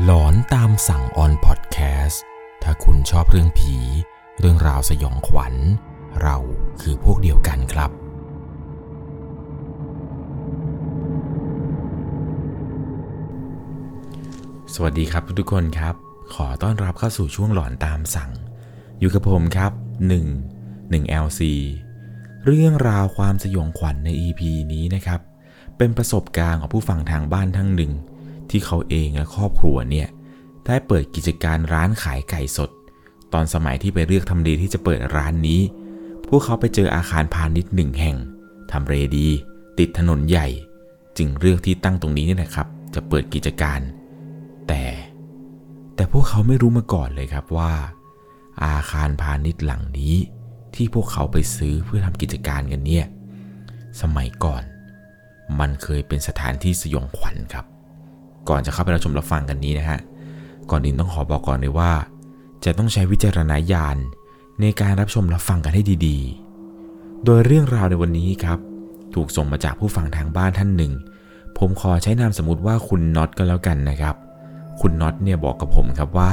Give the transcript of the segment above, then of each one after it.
หลอนตามสั่งออนพอดแคสต์ถ้าคุณชอบเรื่องผี เรื่องราวสยองขวัญ เราคือพวกเดียวกันครับ สวัสดีครับทุกคนครับ ขอต้อนรับเข้าสู่ช่วงหลอนตามสั่ง อยู่กับผมครับ 1 1 LC เรื่องราวความสยองขวัญใน EP นี้นะครับ เป็นประสบการณ์ของผู้ฟังทางบ้านทั้งหนึ่ง ที่เขาเองและครอบครัวเนี่ยได้เปิดกิจการร้านขายไก่สด ตอนสมัยที่ไปเลือกทำเลที่จะเปิดร้านนี้ พวกเขาไปเจออาคารพาณิชย์หนึ่งแห่งทำเลดี ติดถนนใหญ่ จึงเลือกที่ตั้งตรงนี้นี่นะครับ จะเปิดกิจการ แต่ แต่พวกเขาไม่รู้มาก่อนเลยครับว่า อาคารพาณิชย์หลังนี้ ที่พวกเขาไปซื้อเพื่อทำกิจการกันเนี่ยสมัยก่อน มันเคยเป็นสถานที่สยองขวัญครับ ก่อนจะเข้าไปรับชมรับฟังกันนี้นะฮะ ก่อนอื่นต้องขอบอกก่อนเลยว่า จะต้องใช้วิจารณญาณในการรับชมรับฟังกันให้ดีๆ โดยเรื่องราวในวันนี้ครับ ถูกส่งมาจากผู้ฟังทางบ้านท่านหนึ่ง ผมขอใช้นามสมมติว่าคุณน็อตก็แล้วกันนะครับ คุณน็อตเนี่ยบอกกับผมครับว่า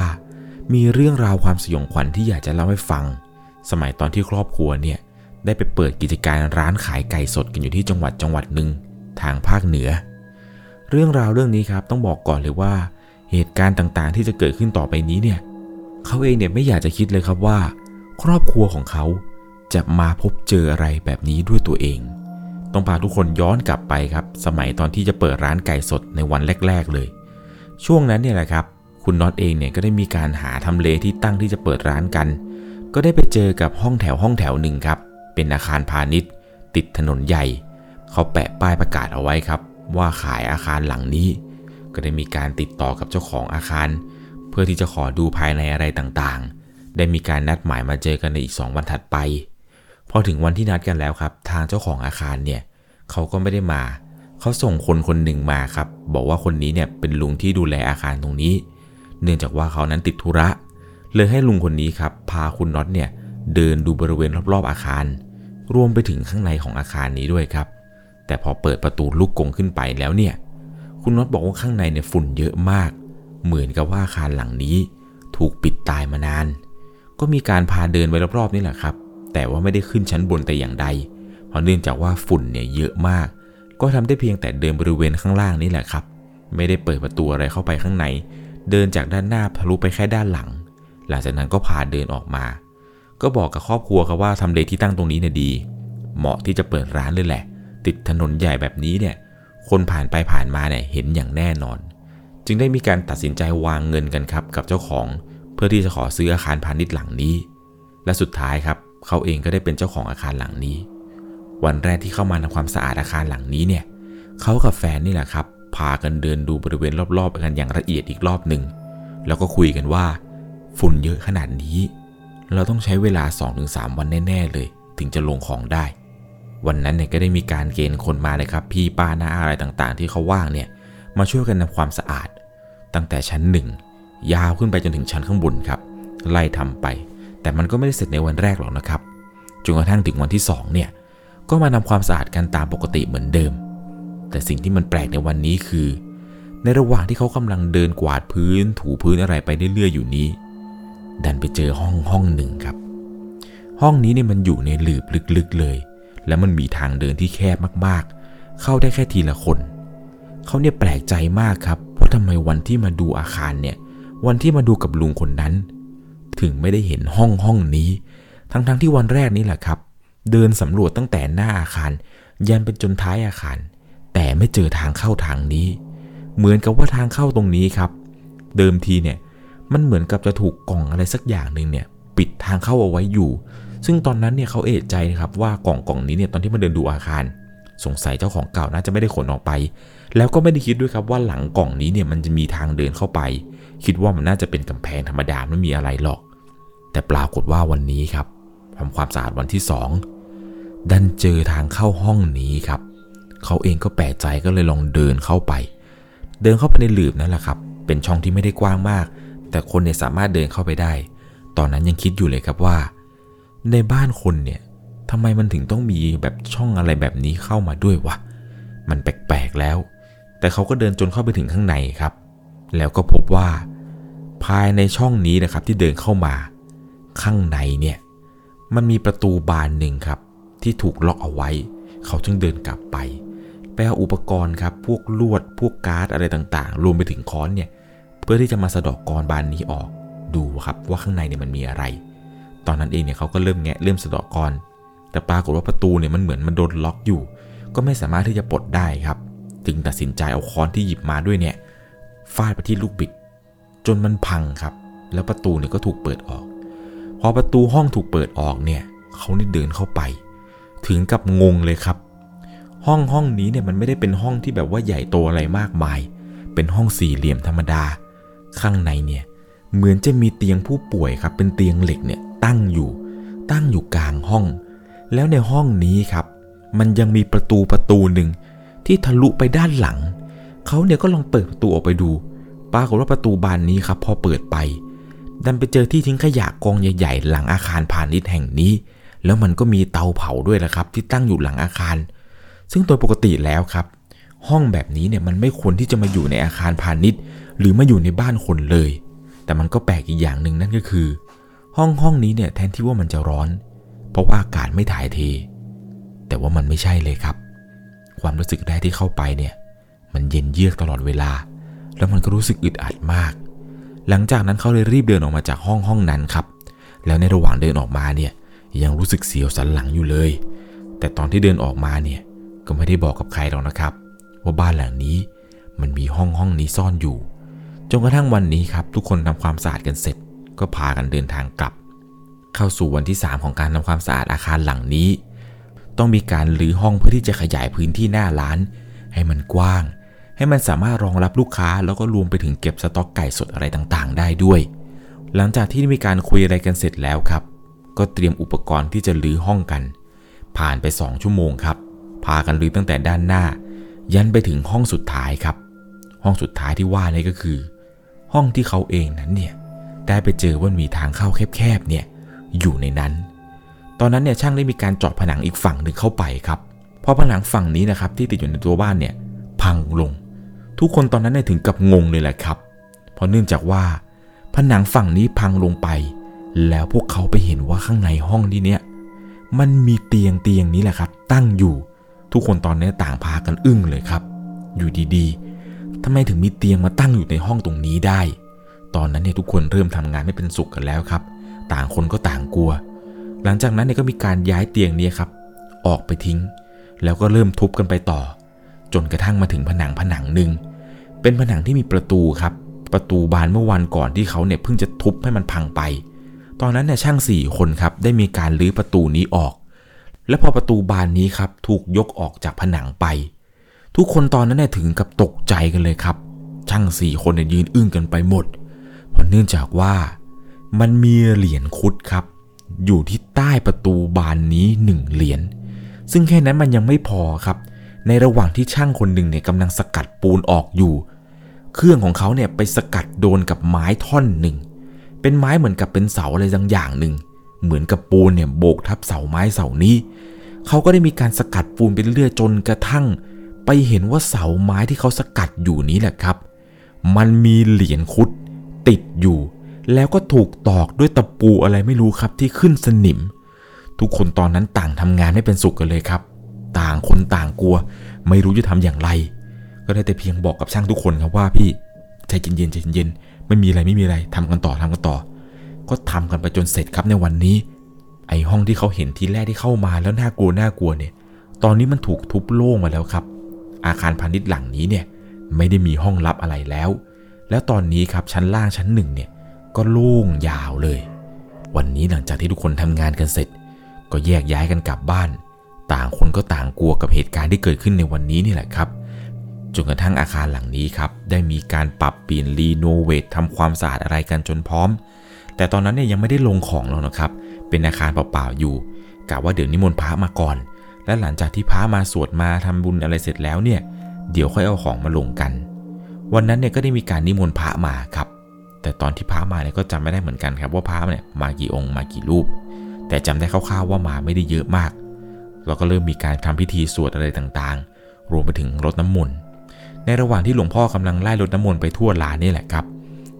มีเรื่องราวความสยองขวัญที่อยากจะเล่าให้ฟัง สมัยตอนที่ครอบครัวเนี่ยได้ไปเปิดกิจการร้านขายไก่สดกันอยู่ที่จังหวัดจังหวัดหนึ่งทางภาคเหนือ เรื่องราวเรื่องนี้ครับต้องบอกก่อนเลยว่า เหตุการณ์ต่างๆ ที่จะเกิดขึ้นต่อไปนี้เนี่ยเขาเองเนี่ยไม่อยากจะคิดเลยครับว่า ครอบครัวของเขาจะมาพบเจออะไรแบบนี้ด้วยตัวเอง ต้องพาทุกคนย้อนกลับไปครับ สมัยตอนที่จะเปิดร้านไก่สดในวันแรก ๆ เลย ช่วงนั้นเนี่ยแหละครับ คุณน็อตเองเนี่ยก็ได้มีการหาทำเลที่ตั้งที่จะเปิดร้านกัน ก็ได้ไปเจอกับห้องแถวห้องแถวหนึ่งครับ เป็นอาคารพาณิชย์ ติดถนนใหญ่ เขาแปะป้ายประกาศเอาไว้ครับ ว่าขายอาคารหลังนี้ ก็ได้มีการติดต่อกับเจ้าของอาคาร เพื่อที่จะขอดูภายในอะไรต่างๆ ได้มีการนัดหมายมาเจอกันในอีก 2 วันถัดไป พอถึงวันที่นัดกันแล้วครับ ทางเจ้าของอาคารเนี่ยเขาก็ไม่ได้มา เขาส่งคนคนหนึ่งมาครับ บอกว่าคนนี้เนี่ยเป็นลุงที่ดูแลอาคารตรงนี้ เนื่องจากว่าเขานั้นติดธุระ เลยให้ลุงคนนี้ครับพาคุณน็อตเนี่ยเดินดูบริเวณรอบๆอาคาร รวมไปถึงข้างในของอาคารนี้ด้วยครับ แต่พอเปิดประตูลูกกงขึ้นไปแล้วเนี่ย คุณน็อตบอกว่าข้างในเนี่ยฝุ่นเยอะมาก เหมือนกับว่าอาคารหลังนี้ ถูกปิดตายมานาน ก็มีการพาเดินไปรอบๆนี่แหละครับ แต่ว่าไม่ได้ขึ้นชั้นบนแต่อย่างใด เพราะเนื่องจากว่าฝุ่นเนี่ยเยอะมาก ก็ทำได้เพียงแต่เดินบริเวณข้างล่างนี่แหละครับ ไม่ได้เปิดประตูอะไรเข้าไปข้างใน เดินจากด้านหน้าทะลุไปแค่ด้านหลัง หลังจากนั้นก็พาเดินออกมา ก็บอกกับครอบครัวครับว่าทำเลที่ตั้งตรงนี้เนี่ยดี เหมาะที่จะเปิดร้านเลยแหละ ติดถนนใหญ่แบบนี้เนี่ย คนผ่านไปผ่านมาเนี่ยเห็นอย่างแน่นอน จึงได้มีการตัดสินใจวางเงินกันครับ กับเจ้าของ เพื่อที่จะขอซื้ออาคารพาณิชย์หลังนี้ และสุดท้ายครับ เขาเองก็ได้เป็นเจ้าของอาคารหลังนี้ วันแรกที่เข้ามาทำความสะอาดอาคารหลังนี้เนี่ยเขากับแฟนนี่แหละครับ พากันเดินดูบริเวณรอบๆกันอย่างละเอียดอีกรอบหนึ่งแล้วก็คุยกันว่า ฝุ่นเยอะขนาดนี้ เราต้องใช้เวลา 2-3 วันแน่ ๆ เลย ถึงจะลงของได้ วันนั้นเนี่ยก็ได้มีการเกณฑ์คนมาเลยครับ พี่ป้าน้าอะไรต่างๆ ที่เขาว่างเนี่ยมาช่วยกันทำความสะอาด ตั้งแต่ชั้นหนึ่งยาวขึ้นไปจนถึงชั้นข้างบนครับไล่ทำไป แต่มันก็ไม่ได้เสร็จในวันแรกหรอกนะครับจนกระทั่งถึงวันที่2เนี่ยก็มาทำความสะอาดกันตามปกติเหมือนเดิม แต่สิ่งที่มันแปลกในวันนี้คือ ในระหว่างที่เขากำลังเดินกวาดพื้น ถูพื้นอะไรไปเรื่อยๆอยู่นี้ ดันไปเจอห้องห้องหนึ่งครับ ห้องนี้เนี่ยมันอยู่ในหลืบลึกๆเลย แล้วมันมีทางเดินที่แคบมากๆ เข้าได้แค่ทีละคน เขาเนี่ยแปลกใจมากครับว่าทำไมวันที่มาดูอาคารเนี่ย วันที่มาดูกับลุงคนนั้น ถึงไม่ได้เห็นห้องห้องนี้ ทั้งๆทที่วันแรกนี้แหละครับ เดินสำรวจตั้งแต่หน้าอาคาร ยันเป็นจนท้ายอาคาร แต่ไม่เจอทางเข้าทางนี้ เหมือนกับว่าทางเข้าตรงนี้ครับ เดิมทีเนี่ยมันเหมือนกับจะถูกกล่องอะไรสักอย่างหนึ่งเนี่ย ปิดทางเข้าเอาไว้อยู่ ซึ่งตอนนั้นเนี่ยเขาเอะใจนะครับว่ากล่องกล่องนี้เนี่ยตอนที่มาเดินดูอาคาร สงสัยเจ้าของเก่าน่าจะไม่ได้ขนออกไป แล้วก็ไม่ได้คิดด้วยครับว่าหลังกล่องนี้เนี่ยมันจะมีทางเดินเข้าไป คิดว่ามันน่าจะเป็นกำแพงธรรมดาไม่มีอะไรหรอก แต่ปรากฏว่าวันนี้ครับทำความสะอาดวันที่สองดันเจอทางเข้าห้องนี้ครับเขาเองก็แปลกใจก็เลยลองเดินเข้าไป เดินเข้าไปในหลืบนั่นแหละครับ เป็นช่องที่ไม่ได้กว้างมาก แต่คนเนี่ยสามารถเดินเข้าไปได้ ตอนนั้นยังคิดอยู่เลยครับว่า ในบ้านคนเนี่ยทำไมมันถึงต้องมีแบบช่องอะไรแบบนี้เข้ามาด้วยวะ มันแปลกๆแล้ว แต่เขาก็เดินจนเข้าไปถึงข้างในครับ แล้วก็พบว่า ภายในช่องนี้นะครับที่เดินเข้ามา ข้างในเนี่ย มันมีประตูบานหนึ่งครับ ที่ถูกล็อกเอาไว้ เขาจึงเดินกลับไปไปเอาอุปกรณ์ครับ พวกลวด พวกการ์ดอะไรต่างๆ รวมไปถึงค้อนเนี่ย เพื่อที่จะมาสะดอกกรบานนี้ออก ดูครับว่าข้างในเนี่ยมันมีอะไร ตอนนั้นเองเนี่ยเขาก็เริ่มแงะเริ่มสะดอกกรแต่ปรากฏว่าประตูเนี่ยมันเหมือนมันโดนล็อกอยู่ ก็ไม่สามารถที่จะปลดได้ครับ จึงตัดสินใจเอาค้อนที่หยิบมาด้วยเนี่ยฟาดไปที่ลูกบิด จนมันพังครับ แล้วประตูเนี่ยก็ถูกเปิดออก พอประตูห้องถูกเปิดออกเนี่ยเขาได้เดินเข้าไป ถึงกับงงเลยครับ ห้องห้องนี้เนี่ยมันไม่ได้เป็นห้องที่แบบว่าใหญ่โตอะไรมากมาย เป็นห้องสี่เหลี่ยมธรรมดา ข้างในเนี่ยเหมือนจะมีเตียงผู้ป่วยครับ เป็นเตียงเหล็กเนี่ย ตั้งอยู่ ตั้งอยู่กลางห้อง แล้วในห้องนี้ครับ มันยังมีประตูประตูหนึ่งที่ทะลุไปด้านหลัง เขาเนี่ยก็ลองเปิดประตูออกไปดู ปรากฏว่าประตูบานนี้ครับ พอเปิดไป ดันไปเจอที่ทิ้งขยะกองใหญ่ ๆ หลังอาคารพาณิชย์แห่งนี้ แล้วมันก็มีเตาเผาด้วยละครับ ที่ตั้งอยู่หลังอาคาร ซึ่งโดยปกติแล้วครับ ห้องแบบนี้เนี่ยมันไม่ควรที่จะมาอยู่ในอาคารพาณิชย์ หรือมาอยู่ในบ้านคนเลย แต่มันก็แปลกอีกอย่างหนึ่งนั่นก็คือ ห้องห้องนี้เนี่ยแทนที่ว่ามันจะร้อน เพราะว่าอากาศไม่ถ่ายเท แต่ว่ามันไม่ใช่เลยครับ ความรู้สึกแรกที่เข้าไปเนี่ย มันเย็นเยือกตลอดเวลา แล้วมันก็รู้สึกอึดอัดมาก หลังจากนั้นเขาเลยรีบเดินออกมาจากห้องห้องนั้นครับ แล้วในระหว่างเดินออกมาเนี่ย ยังรู้สึกเสียวสันหลังอยู่เลย แต่ตอนที่เดินออกมาเนี่ย ก็ไม่ได้บอกกับใครหรอกนะครับ ว่าบ้านหลังนี้ มันมีห้องห้องนี้ซ่อนอยู่ จนกระทั่งวันนี้ครับ ทุกคนทำความสะอาดกันเสร็จ ก็พากันเดินทางกลับ เข้าสู่วันที่ 3 ของการทำความสะอาดอาคารหลังนี้ ต้องมีการรื้อห้องเพื่อที่จะขยายพื้นที่หน้าร้าน ให้มันกว้าง ให้มันสามารถรองรับลูกค้าแล้วก็รวมไปถึงเก็บสต็อกไก่สดอะไรต่างๆ ได้ด้วย หลังจากที่มีการคุยอะไรกันเสร็จแล้วครับ ก็เตรียมอุปกรณ์ที่จะรื้อห้องกัน ผ่านไป 2 ชั่วโมงครับ พากันรื้อตั้งแต่ด้านหน้า ยันไปถึงห้องสุดท้ายครับ ห้องสุดท้ายที่ว่านี่ก็คือ ห้องที่เขาเองนั้นเนี่ย ได้ไปเจอว่ามีทางเข้าแคบๆเนี่ยอยู่ในนั้น ตอนนั้นเนี่ยช่างได้มีการเจาะผนังอีกฝั่งหนึ่งเข้าไปครับพอผนังฝั่งนี้นะครับที่ติดอยู่ในตัวบ้านเนี่ยพังลง ทุกคนตอนนั้นเนี่ยถึงกับงงเลยแหละครับ เพราะเนื่องจากว่าผนังฝั่งนี้พังลงไป แล้วพวกเขาไปเห็นว่าข้างในห้องที่เนี้ยมันมีเตียงเตียงนี้แหละครับ ตั้งอยู่ทุกคนตอนนี้ต่างพากันอึ้งเลยครับ อยู่ดีๆทำไมถึงมีเตียงมาตั้งอยู่ในห้องตรงนี้ได้ ตอนนั้นเนี่ยทุกคนเริ่มทำงานไม่เป็นสุขกันแล้วครับ ต่างคนก็ต่างกลัว หลังจากนั้นเนี่ยก็มีการย้ายเตียงนี้ครับ ออกไปทิ้ง แล้วก็เริ่มทุบกันไปต่อ จนกระทั่งมาถึงผนังผนังหนึ่งเป็นผนังที่มีประตูครับ ประตูบานเมื่อวันก่อนที่เขาเนี่ยเพิ่งจะทุบให้มันพังไป ตอนนั้นเนี่ยช่างสี่คนครับได้มีการลื้อประตูนี้ออก และพอประตูบานนี้ครับถูกยกออกจากผนังไป ทุกคนตอนนั้นเนี่ยถึงกับตกใจกันเลยครับ ช่างสี่คนเนี่ยยืนอึ้งกันไปหมดเพราะเนื่องจากว่ามันมีเหรียญคุดครับ อยู่ที่ใต้ประตูบานนี้หนึ่งเหรียญซึ่งแค่นั้นมันยังไม่พอครับ ในระหว่างที่ช่างคนหนึ่งเนี่ยกำลังสกัดปูนออกอยู่ เครื่องของเขาเนี่ยไปสกัดโดนกับไม้ท่อนหนึ่ง เป็นไม้เหมือนกับเป็นเสาอะไรบางอย่างหนึ่ง เหมือนกับปูนเนี่ยโบกทับเสาไม้เสานี้ เขาก็ได้มีการสกัดปูนไปเรื่อยจนกระทั่ง ไปเห็นว่าเสาไม้ที่เขาสกัดอยู่นี้แหละครับ มันมีเหรียญคุด ติดอยู่ แล้วก็ถูกตอกด้วยตะปูอะไรไม่รู้ครับที่ขึ้นสนิม ทุกคนตอนนั้นต่างทำงานไม่เป็นสุขกันเลยครับ ต่างคนต่างกลัว ไม่รู้จะทำอย่างไร ก็ได้แต่เพียงบอกกับช่างทุกคนครับว่าพี่ใจเย็นๆใจเย็นๆไม่มีอะไรไม่มีอะไรทำกันต่อทำกันต่อ ก็ทำกันไปจนเสร็จครับในวันนี้ ไอห้องที่เขาเห็นทีแรกที่เข้ามาแล้วน่ากลัวน่ากลัวเนี่ย ตอนนี้มันถูกทุบโล่งมาแล้วครับ อาคารพาณิชย์หลังนี้เนี่ยไม่ได้มีห้องลับอะไรแล้ว แล้วตอนนี้ครับชั้นล่างชั้นหนึ่งเนี่ยก็โล่งยาวเลย วันนี้หลังจากที่ทุกคนทำงานกันเสร็จ ก็แยกย้ายกันกลับบ้าน ต่างคนก็ต่างกลัวกับเหตุการณ์ที่เกิดขึ้นในวันนี้นี่แหละครับจนกระทั่งอาคารหลังนี้ครับได้มีการปรับเปลี่ยนรีโนเวททำความสะอาดอะไรกันจนพร้อม แต่ตอนนั้นเนี่ยยังไม่ได้ลงของหรอกนะครับ เป็นอาคารเปล่าๆอยู่กะว่าเดี๋ยวนิมนต์พระมาก่อน และหลังจากที่พระมาสวดมาทำบุญอะไรเสร็จแล้วเนี่ย เดี๋ยวค่อยเอาของมาลงกัน วันนั้นเนี่ยก็ได้มีการนิมนต์พระมาครับ แต่ตอนที่พระมาเนี่ยก็จำไม่ได้เหมือนกันครับ ว่าพระเนี่ยมากี่องค์มากี่รูป แต่จำได้คร่าวๆว่ามาไม่ได้เยอะมาก เราก็เริ่มมีการทำพิธีสวดอะไรต่างๆ รวมไปถึงรดน้ำมนต์ ในระหว่างที่หลวงพ่อกำลังไล่รดน้ำมนต์ไปทั่วลานนี่แหละครับ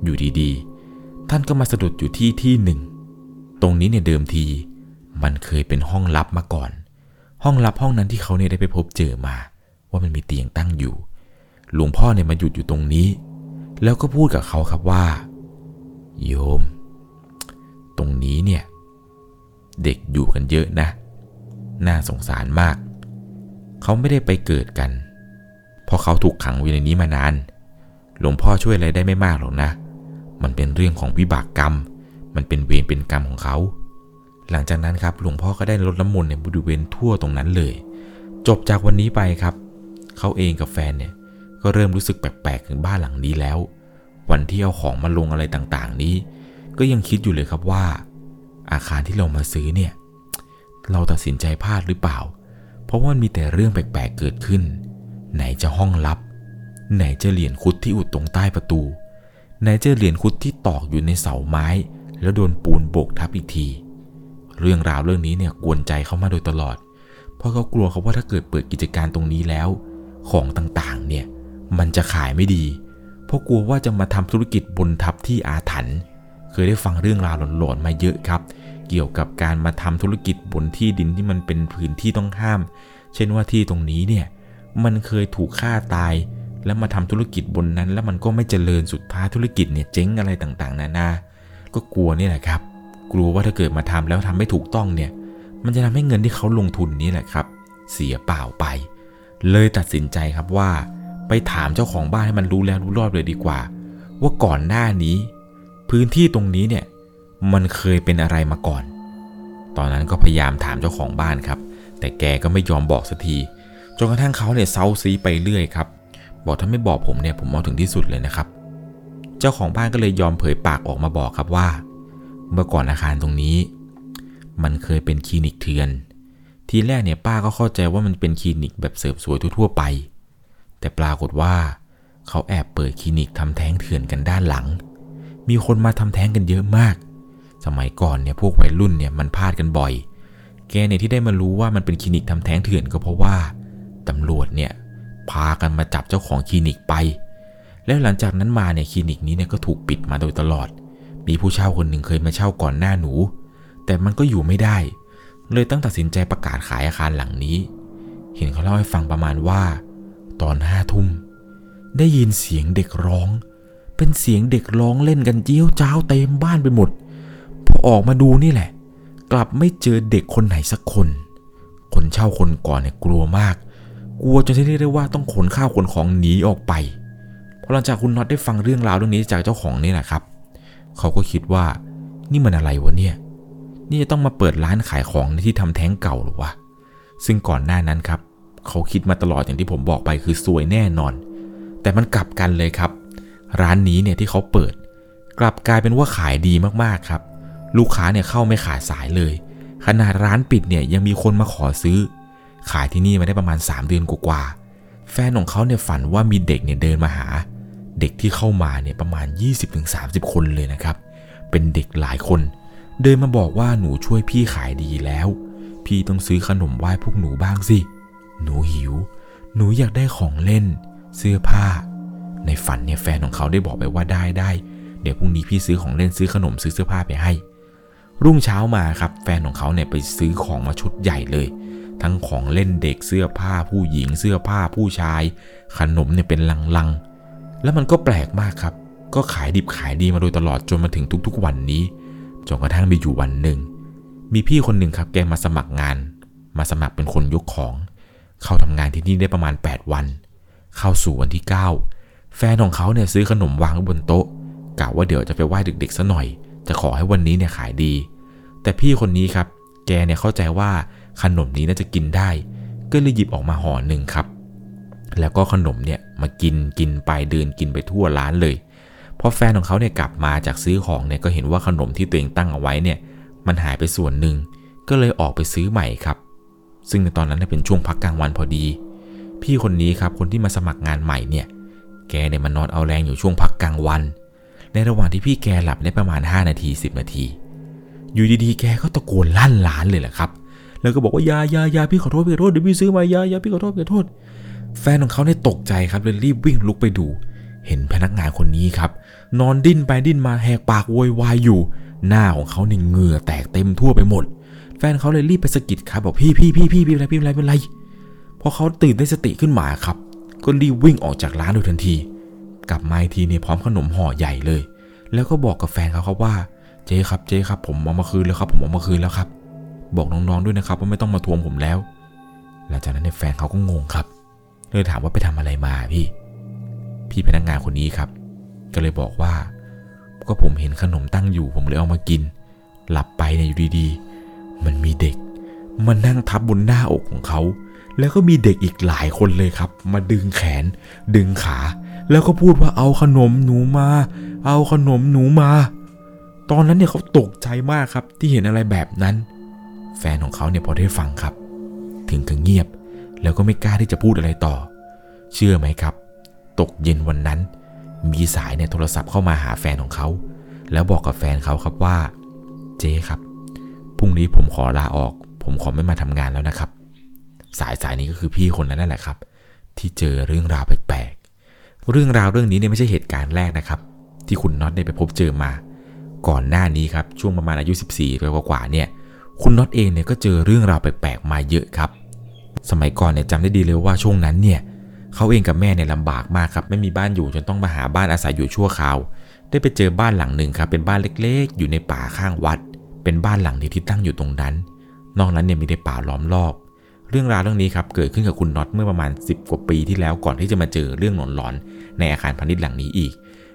อยู่ดีๆ ท่านก็มาสะดุดอยู่ที่ที่หนึ่ง ตรงนี้เนี่ยเดิมที มันเคยเป็นห้องลับมาก่อน ห้องลับห้องนั้นที่เขาเนี่ยได้ไปพบเจอมา ว่ามันมีเตียงตั้งอยู่ หลวงพ่อเนี่ยมาหยุดอยู่ตรงนี้ แล้วก็พูดกับเขาครับว่า โยม ตรงนี้เนี่ย เด็กอยู่กันเยอะนะ น่าสงสารมาก เขาไม่ได้ไปเกิดกัน เพราะเขาถูกขังอยู่ในนี้มานาน หลวงพ่อช่วยอะไรได้ไม่มากหรอกนะ มันเป็นเรื่องของวิบากกรรม มันเป็นเวรเป็นกรรมของเขาหลังจากนั้นครับหลวงพ่อก็ได้ลดน้ำมนต์ในบริเวณทั่วตรงนั้นเลย จบจากวันนี้ไปครับ เขาเองกับแฟนเนี่ย ก็เริ่มรู้สึกแปลกๆถึงบ้านหลังนี้แล้ว วันที่เอาของมาลงอะไรต่างๆ นี้ ก็ยังคิดอยู่เลยครับว่า อาคารที่เรามาซื้อเนี่ย เราตัดสินใจพลาดหรือเปล่า เพราะว่ามีแต่เรื่องแปลกๆเกิดขึ้น ไหนจะห้องลับ ไหนจะเหรียญคุดที่อุดตรงใต้ประตู ไหนจะเหรียญคุดที่ตอกอยู่ในเสาไม้ แล้วโดนปูนโบกทับอีกทีเรื่องราวเรื่องนี้เนี่ยกวนใจเขามาโดยตลอด เพราะเขากลัวเขาว่าถ้าเกิดเปิดกิจการตรงนี้แล้ว ของต่างๆ เนี่ย มันจะขายไม่ดี เพราะกลัวว่าจะมาทำธุรกิจบนทับที่อาถรรพ์เคยได้ฟังเรื่องราวหลอนๆมาเยอะครับ เกี่ยวกับการมาทำธุรกิจบนที่ดินที่มันเป็นพื้นที่ต้องห้าม เช่นว่าที่ตรงนี้เนี่ยมันเคยถูกฆ่าตาย แล้วมาทำธุรกิจบนนั้น แล้วมันก็ไม่เจริญสุดท้ายธุรกิจเนี่ยเจ๊งอะไรต่างๆ นานา ก็กลัวนี่แหละครับ กลัวว่าถ้าเกิดมาทำแล้วทำไม่ถูกต้องเนี่ย มันจะทำให้เงินที่เขาลงทุนนี้แหละครับ เสียเปล่าไป เลยตัดสินใจครับว่า ไปถามเจ้าของบ้านให้มันรู้แล้วรู้รอดเลยดีกว่า ว่าก่อนหน้านี้ พื้นที่ตรงนี้เนี่ยมันเคยเป็นอะไรมาก่อน ตอนนั้นก็พยายามถามเจ้าของบ้านครับ แต่แกก็ไม่ยอมบอกสักทีจนกระทั่งเขาเนี่ยเซาซีไปเรื่อยครับ บอกถ้าไม่บอกผมเนี่ยผมเอาถึงที่สุดเลยนะครับ เจ้าของบ้านก็เลยยอมเผยปากออกมาบอกครับว่า เมื่อก่อนอาคารตรงนี้ มันเคยเป็นคลินิกเถื่อน ทีแรกเนี่ยป้าก็เข้าใจว่ามันเป็นคลินิกแบบเสริมสวยทั่วๆไป แต่ปรากฏว่า เขาแอบเปิดคลินิกทำแท้งเถื่อนกันด้านหลัง มีคนมาทำแท้งกันเยอะมาก สมัยก่อนเนี่ยพวกวัยรุ่นเนี่ยมันพลาดกันบ่อย แกเนี่ยที่ได้มารู้ว่ามันเป็นคลินิกทำแท้งเถื่อนก็เพราะว่าตำรวจเนี่ยพากันมาจับเจ้าของคลินิกไป แล้วหลังจากนั้นมาเนี่ยคลินิกนี้เนี่ยก็ถูกปิดมาโดยตลอด มีผู้เช่าคนหนึ่งเคยมาเช่าก่อนหน้าหนู แต่มันก็อยู่ไม่ได้ เลยต้องตัดสินใจประกาศขายอาคารหลังนี้ เห็นเขาเล่าให้ฟังประมาณว่า ตอนห้าทุ่ม ได้ยินเสียงเด็กร้อง เป็นเสียงเด็กร้องเล่นกันเจี้ยวจ้าวเต็มบ้านไปหมด พอออกมาดูนี่แหละ กลับไม่เจอเด็กคนไหนสักคน คนเช่าคนก่อนเนี่ยกลัวมาก กลัวจนที่เรียกได้ว่าต้องขนข้าวขนของหนีออกไปพอหลังจากคุณน็อตได้ฟังเรื่องราวเรื่องนี้จากเจ้าของนี่แหละครับ เขาก็คิดว่า นี่มันอะไรวะเนี่ย นี่จะต้องมาเปิดร้านขายของในที่ทำแท้งเก่าหรือวะซึ่งก่อนหน้านั้นครับ เขาคิดมาตลอดอย่างที่ผมบอกไปคือซวยแน่นอน แต่มันกลับกันเลยครับ ร้านนี้เนี่ยที่เขาเปิด กลับกลายเป็นว่าขายดีมากๆครับ ลูกค้าเนี่ยเข้าไม่ขาดสายเลย ขนาดร้านปิดเนี่ยยังมีคนมาขอซื้อ ขายที่นี่มาได้ประมาณ 3 เดือนกว่าๆแฟนของเขาเนี่ยฝันว่ามีเด็กเนี่ยเดินมาหา เด็กที่เข้ามาเนี่ยประมาณ 20-30 คนเลยนะครับ เป็นเด็กหลายคน เดินมาบอกว่าหนูช่วยพี่ขายดีแล้ว พี่ต้องซื้อขนมไหว้พวกหนูบ้างสิ หนูหิว หนูอยากได้ของเล่น เสื้อผ้า ในฝันเนี่ยแฟนของเขาได้บอกไปว่าได้ได้ เดี๋ยวพรุ่งนี้พี่ซื้อของเล่นซื้อขนมซื้อเสื้อผ้าไปให้ รุ่งเช้ามาครับแฟนของเขาเนี่ยไปซื้อของมาชุดใหญ่เลย ทั้งของเล่นเด็กเสื้อผ้าผู้หญิงเสื้อผ้าผู้ชาย ขนมเนี่ยเป็นลังๆ แล้วมันก็แปลกมากครับ ก็ขายดิบขายดีมาโดยตลอดจนมาถึงทุกๆวันนี้จนกระทั่งมีอยู่วันหนึ่งมีพี่คนหนึ่งครับแกมาสมัครงาน มาสมัครเป็นคนยกของ เข้าทำงานที่นี่ได้ประมาณ 8 วัน เข้าสู่วันที่ 9 แฟนของเขาเนี่ยซื้อขนมวางไว้บนโต๊ะกะว่าเดี๋ยวจะไปไหว้เด็กๆซะหน่อย จะขอให้วันนี้เนี่ยขายดี แต่พี่คนนี้ครับ แกเนี่ยเข้าใจว่าขนมนี้น่าจะกินได้ ก็เลยหยิบออกมาห่อหนึ่งครับ แล้วก็ขนมเนี่ยมากินกินไปเดินกินไปทั่วร้านเลยพอแฟนของเขาเนี่ยกลับมาจากซื้อของเนี่ยก็เห็นว่าขนมที่ตัวเองตั้งเอาไว้เนี่ยมันหายไปส่วนหนึ่งก็เลยออกไปซื้อใหม่ครับ ซึ่งในตอนนั้นเนยเป็นช่วงพักกลางวันพอดี พี่คนนี้ครับคนที่มาสมัครงานใหม่เนี่ย แกเนี่ยมานอนเอาแรงอยู่ช่วงพักกลางวัน ในระหว่างที่พี่แกหลับได้ประมาณ 5 นาที 10 นาที อยู่ดีๆ แกก็ตะโกนลั่นร้านเลยแหละครับ แล้วก็บอกว่ายายายาพี่ขอโทษพี่ขอโทษเดี๋ยวพี่ซื้อมายายาพี่ขอโทษพี่ขอโทษ แฟนของเขาเนี่ยตกใจครับเลยรีบวิ่งลุกไปดู เห็นพนักงานคนนี้ครับ นอนดิ้นไปดิ้นมาแหกปากโวยวายอยู่ หน้าของเขาเนี่ยเหงื่อแตกเต็มทั่วไปหมด แฟนเขาเลยรีบไปสะกิดครับบอกพี่พี่พี่พี่พี่เป็นไรพี่เป็นไรเป็นไรพอเขาตื่นได้สติขึ้นมาครับ ก็รีบวิ่งออกจากร้านโดยทันที กลับมาทีเนี่ยพร้อมขนมห่อใหญ่เลย แล้วก็บอกกับแฟนเขาครับว่าเจ๊ครับเจ๊ครับ ผมเอามาคืนแล้วครับ ผมเอามาคืนแล้วครับ บอกน้องๆด้วยนะครับ ว่าไม่ต้องมาทวงผมแล้ว หลังจากนั้นเนี่ยแฟนเขาก็งงครับเลยถามว่าไปทำอะไรมาพี่ พี่พนักงานคนนี้ครับ ก็เลยบอกว่า ก็ผมเห็นขนมตั้งอยู่ผมเลยเอามากิน หลับไปเนี่ยอยู่ดีๆ มันมีเด็กมานั่งทับบนหน้าอกของเขา แล้วก็มีเด็กอีกหลายคนเลยครับ มาดึงแขน ดึงขา แล้วก็พูดว่าเอาขนมหนูมา เอาขนมหนูมา ตอนนั้นเนี่ยเขาตกใจมากครับที่เห็นอะไรแบบนั้น แฟนของเขาเนี่ยพอได้ฟังครับ ถึงกับเงียบ แล้วก็ไม่กล้าที่จะพูดอะไรต่อ เชื่อไหมครับ ตกเย็นวันนั้น มีสายเนี่ยโทรศัพท์เข้ามาหาแฟนของเขา แล้วบอกกับแฟนเขาครับว่า เจ๊ครับ พรุ่งนี้ผมขอลาออก ผมขอไม่มาทำงานแล้วนะครับ สายสายนี้ก็คือพี่คนนั้นนั่นแหละครับ ที่เจอเรื่องราวแปลกๆเรื่องราวเรื่องนี้เนี่ยไม่ใช่เหตุการณ์แรกนะครับ ที่คุณน็อตได้ไปพบเจอมา ก่อนหน้านี้ครับช่วงประมาณอายุ 14ไปกว่าๆเนี่ย คุณน็อตเองเนี่ยก็เจอเรื่องราวแปลกๆมาเยอะครับ สมัยก่อนเนี่ยจำได้ดีเลยว่าช่วงนั้นเนี่ยเขาเองกับแม่เนี่ยลำบากมากครับไม่มีบ้านอยู่จนต้องมาหาบ้านอาศัยอยู่ชั่วคราว ได้ไปเจอบ้านหลังหนึ่งครับเป็นบ้านเล็กๆ อยู่ในป่าข้างวัด เป็นบ้านหลังเดียวที่ตั้งอยู่ตรงนั้น นอกนั้นเนี่ยมีแต่ป่าล้อมรอบ เรื่องราวเรื่องนี้ครับเกิดขึ้นกับคุณน็อตเมื่อประมาณ 10 กว่าปีที่แล้วก่อนที่จะมาเจอเรื่องหลอนๆในอาคารพาณิชย์หลังนี้อีก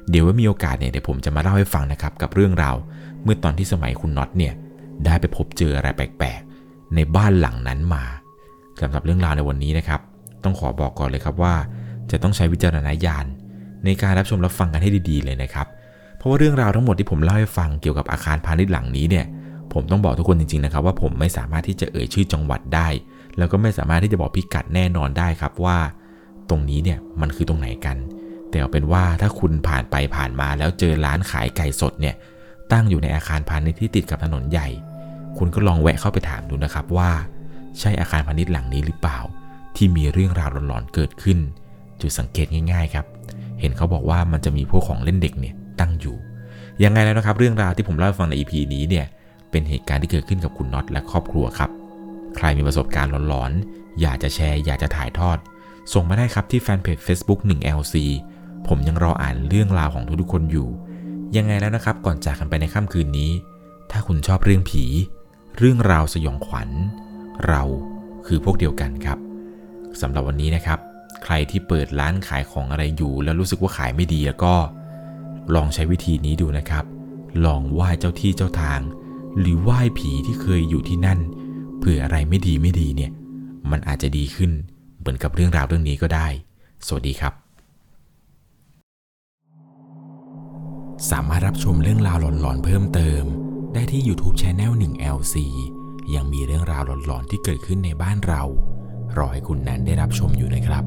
เดี๋ยวว่ามีโอกาสเนี่ยเดี๋ยวผมจะมาเล่าให้ฟังนะครับกับเรื่องราวเมื่อตอนที่สมัยคุณน็อตเนี่ยได้ไปพบเจออะไรแปลกๆ ในบ้านหลังนั้นมาสำหรับเรื่องราวในวันนี้นะครับ ต้องขอบอกก่อนเลยครับว่า จะต้องใช้วิจารณญาณในการรับชมรับฟังกันให้ดีๆเลยนะครับ เพราะว่าเรื่องราวทั้งหมดที่ผมเล่าให้ฟังเกี่ยวกับอาคารพาณิชย์หลังนี้เนี่ย ผมต้องบอกทุกคนจริงๆนะครับว่าผมไม่สามารถที่จะเอ่ยชื่อจังหวัดได้ แล้วก็ไม่สามารถที่จะบอกพิกัดแน่นอนได้ครับว่า ตรงนี้เนี่ยมันคือตรงไหนกัน แต่เอาเป็นว่าถ้าคุณผ่านไปผ่านมาแล้วเจอร้านขายไก่สดเนี่ยตั้งอยู่ในอาคารพาณิชย์ที่ติดกับถนนใหญ่ คุณก็ลองแวะเข้าไปถามดูนะครับว่า ใช่อาคารพาณิชย์หลังนี้หรือเปล่า ที่มีเรื่องราวหลอนๆเกิดขึ้น จุดสังเกตง่ายๆครับ เห็นเขาบอกว่ามันจะมีพวกของเล่นเด็กเนี่ยตั้งอยู่ยังไงแล้วนะครับเรื่องราวที่ผมเล่าฟังใน EP นี้เนี่ย เป็นเหตุการณ์ที่เกิดขึ้นกับคุณน็อตและครอบครัวครับ ใครมีประสบการณ์หลอนๆ อยากจะแชร์ อยากจะถ่ายทอด ส่งมาได้ครับที่แฟนเพจ Facebook 1LC ผมยังรออ่านเรื่องราวของทุกๆคนอยู่ ยังไงแล้วนะครับก่อนจากกันไปในค่ำคืนนี้ ถ้าคุณชอบเรื่องผี เรื่องราวสยองขวัญ เราคือพวกเดียวกันครับสำหรับวันนี้นะครับ ใครที่เปิดร้านขายของอะไรอยู่ แล้วรู้สึกว่าขายไม่ดีแล้วก็ ลองใช้วิธีนี้ดูนะครับ ลองไหว้เจ้าที่เจ้าทาง หรือไหว้ผีที่เคยอยู่ที่นั่นเผื่ออะไรไม่ดีไม่ดีเนี่ย มันอาจจะดีขึ้นเหมือนกับเรื่องราวเรื่องนี้ก็ได้ สวัสดีครับ สามารถรับชมเรื่องราวหลอนๆเพิ่มเติม ได้ที่ YouTube Channel 1 LC ยังมีเรื่องราวหลอนๆที่เกิดขึ้นในบ้านเรา รอให้คุณนั้นได้รับชมอยู่นะครับ